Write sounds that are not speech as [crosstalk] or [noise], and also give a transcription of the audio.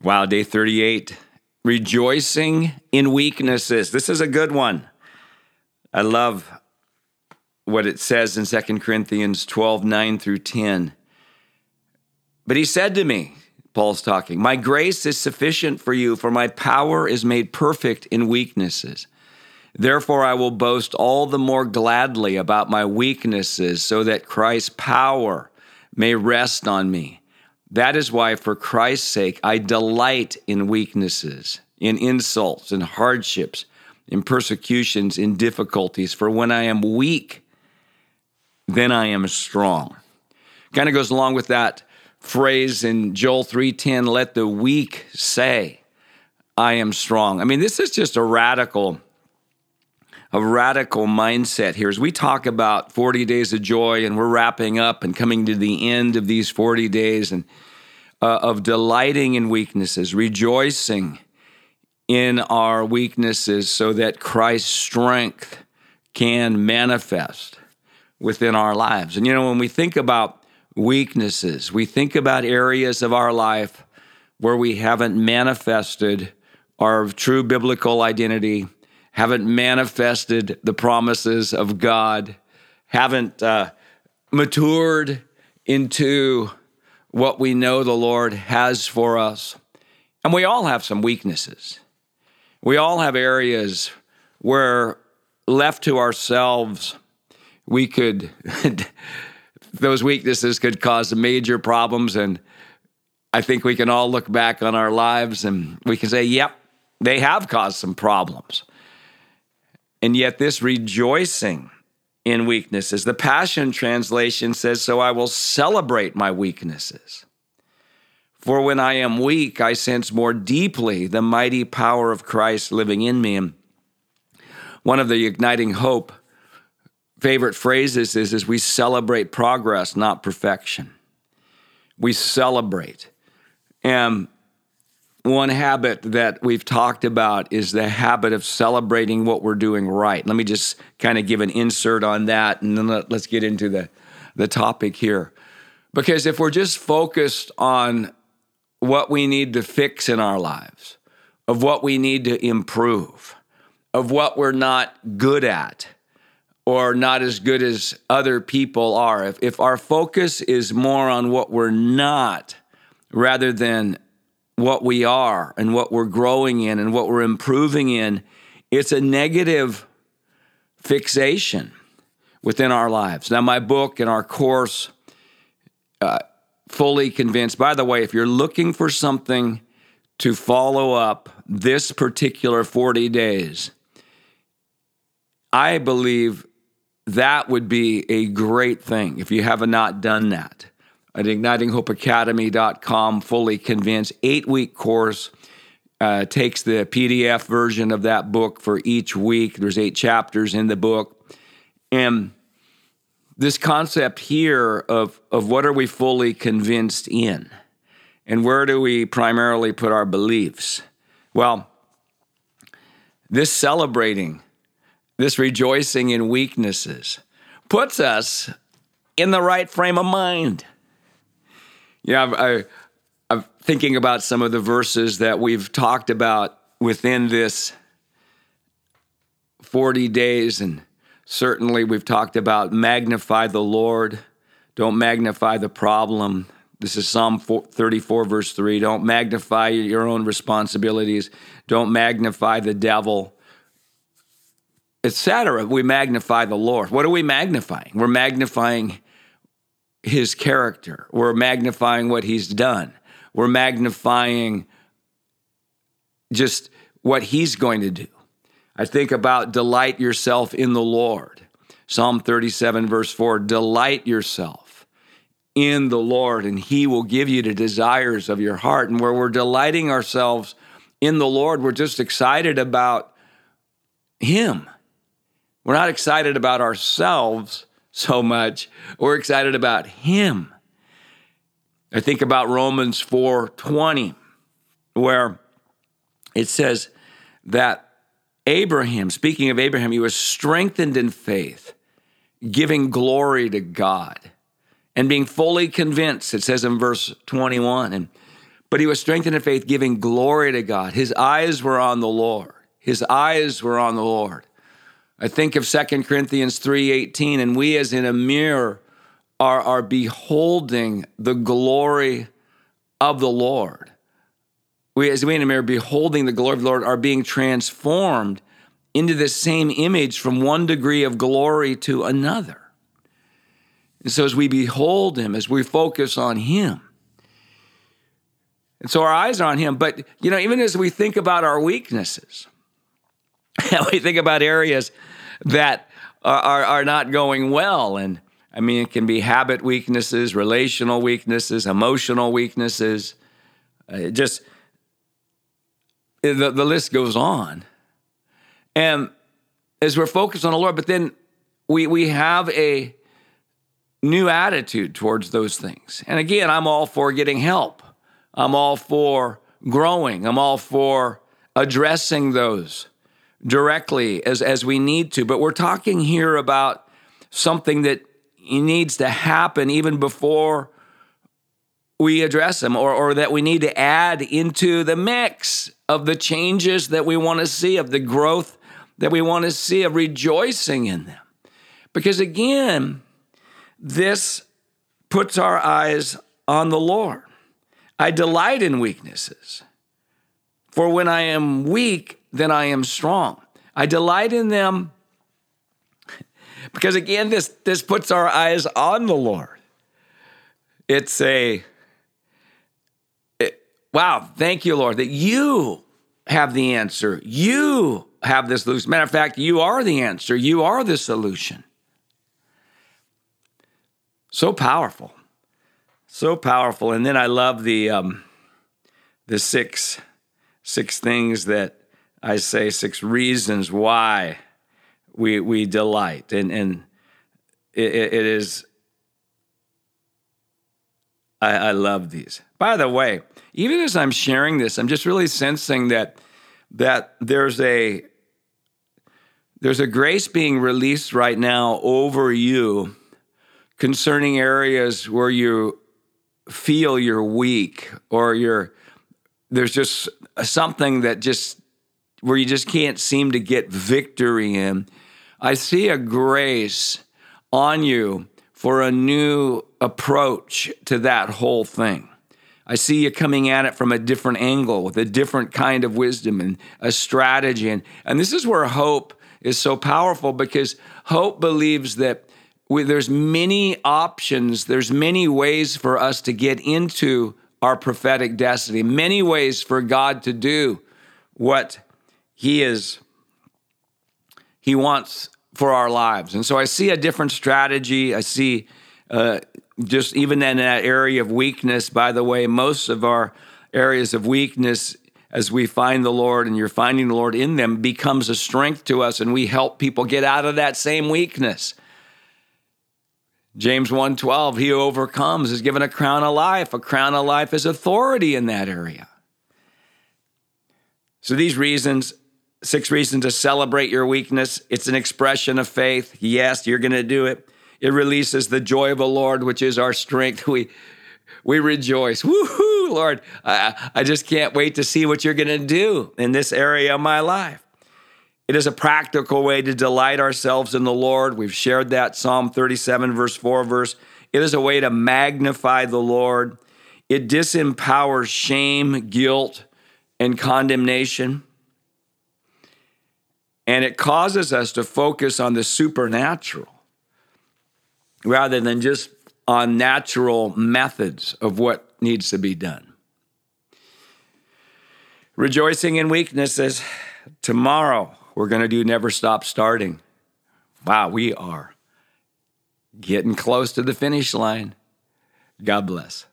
Wow, day 38. Rejoicing in weaknesses. This is a good one. I love what it says in 2 Corinthians 12 9 through 10. But he said to me, Paul's talking, My grace is sufficient for you, for my power is made perfect in weaknesses. Therefore, I will boast all the more gladly about my weaknesses, so that Christ's power may rest on me. That is why, for Christ's sake, I delight in weaknesses, in insults, in hardships, in persecutions, in difficulties. For when I am weak, then I am strong. Kind of goes along with that phrase in Joel 3:10, let the weak say, I am strong. I mean, this is just a radical a radical mindset here as we talk about 40 days of joy and we're wrapping up and coming to the end of these 40 days and uh, of delighting in weaknesses, rejoicing in our weaknesses so that Christ's strength can manifest within our lives. And you know, when we think about weaknesses, we think about areas of our life where we haven't manifested our true biblical identity haven't manifested the promises of God, haven't uh, matured into what we know the Lord has for us. And we all have some weaknesses. We all have areas where, left to ourselves, we could, [laughs] those weaknesses could cause major problems. And I think we can all look back on our lives and we can say, yep, they have caused some problems. And yet, this rejoicing in weaknesses, the Passion Translation says, So I will celebrate my weaknesses. For when I am weak, I sense more deeply the mighty power of Christ living in me. And one of the igniting hope favorite phrases is, is we celebrate progress, not perfection. We celebrate. And one habit that we've talked about is the habit of celebrating what we're doing right. Let me just kind of give an insert on that and then let, us get into the, the topic here. Because if we're just focused on what we need to fix in our lives, of what we need to improve, of what we're not good at, or not as good as other people are, if, if our focus is more on what we're not rather than what we are and what we're growing in and what we're improving in, it's a negative fixation within our lives. Now, my book and our course, uh, Fully Convinced, by the way, if you're looking for something to follow up this particular 40 days, I believe that would be a great thing if you have not done that at ignitinghopeacademy.com, fully convinced, eight week course. Uh, takes the PDF version of that book for each week. There's eight chapters in the book. And this concept here of, of what are we fully convinced in? And where do we primarily put our beliefs? Well, this celebrating, this rejoicing in weaknesses puts us in the right frame of mind. Yeah, I, I'm thinking about some of the verses that we've talked about within this 40 days, and certainly we've talked about magnify the Lord, don't magnify the problem. This is Psalm 34, verse 3. Don't magnify your own responsibilities, don't magnify the devil, etc. We magnify the Lord. What are we magnifying? We're magnifying his character. We're magnifying what he's done. We're magnifying just what he's going to do. I think about delight yourself in the Lord. Psalm 37, verse 4 delight yourself in the Lord, and he will give you the desires of your heart. And where we're delighting ourselves in the Lord, we're just excited about him. We're not excited about ourselves so much. We're excited about him. I think about Romans 4:20 where it says that Abraham, speaking of Abraham, he was strengthened in faith, giving glory to God and being fully convinced, it says in verse 21. And but he was strengthened in faith, giving glory to God. His eyes were on the Lord. His eyes were on the Lord. I think of 2 Corinthians 3:18, and we as in a mirror are, are beholding the glory of the Lord. We as we in a mirror beholding the glory of the Lord are being transformed into the same image from one degree of glory to another. And so as we behold him, as we focus on him, and so our eyes are on him. But, you know, even as we think about our weaknesses, and [laughs] we think about areas that are, are, are, not going well. And I mean, it can be habit weaknesses, relational weaknesses, emotional weaknesses. Uh, just the, the list goes on. And as we're focused on the Lord, but then we, we have a new attitude towards those things. And again, I'm all for getting help. I'm all for growing. I'm all for addressing those directly as, as we need to. But we're talking here about something that needs to happen even before we address them or, or that we need to add into the mix of the changes that we want to see, of the growth that we want to see, of rejoicing in them. Because again, this puts our eyes on the Lord. I delight in weaknesses. For when I am weak, then I am strong. I delight in them because again, this, this puts our eyes on the Lord. It's a, it, wow, thank you, Lord, that you have the answer. You have this solution. Matter of fact, you are the answer. You are the solution. So powerful so powerful. And then I love the um, the six six things that I say, six reasons why we we delight, and and it, it is. I, I love these. By the way, even as I'm sharing this, I'm just really sensing that that there's a there's a grace being released right now over you concerning areas where you feel you're weak or you're there's just something that just where you just can't seem to get victory in. I see a grace on you for a new approach to that whole thing. I see you coming at it from a different angle with a different kind of wisdom and a strategy. And, and this is where hope is so powerful because hope believes that we, there's many options, there's many ways for us to get into our prophetic destiny, many ways for God to do what He is, He wants for our lives. And so I see a different strategy. I see uh, just even in that area of weakness, by the way, most of our areas of weakness as we find the Lord and you're finding the Lord in them becomes a strength to us and we help people get out of that same weakness. James 1:12, he who overcomes is given a crown of life. A crown of life is authority in that area. So these reasons, six reasons to celebrate your weakness, it's an expression of faith. Yes, you're going to do it. It releases the joy of the Lord, which is our strength. [laughs] We we rejoice. Woohoo, Lord. I, I just can't wait to see what you're going to do in this area of my life. It is a practical way to delight ourselves in the Lord. We've shared that Psalm 37, verse 4 verse. It is a way to magnify the Lord. It disempowers shame, guilt, and condemnation. And it causes us to focus on the supernatural rather than just on natural methods of what needs to be done. Rejoicing in weaknesses. Tomorrow, we're going to do Never Stop Starting. Wow, we are getting close to the finish line. God bless.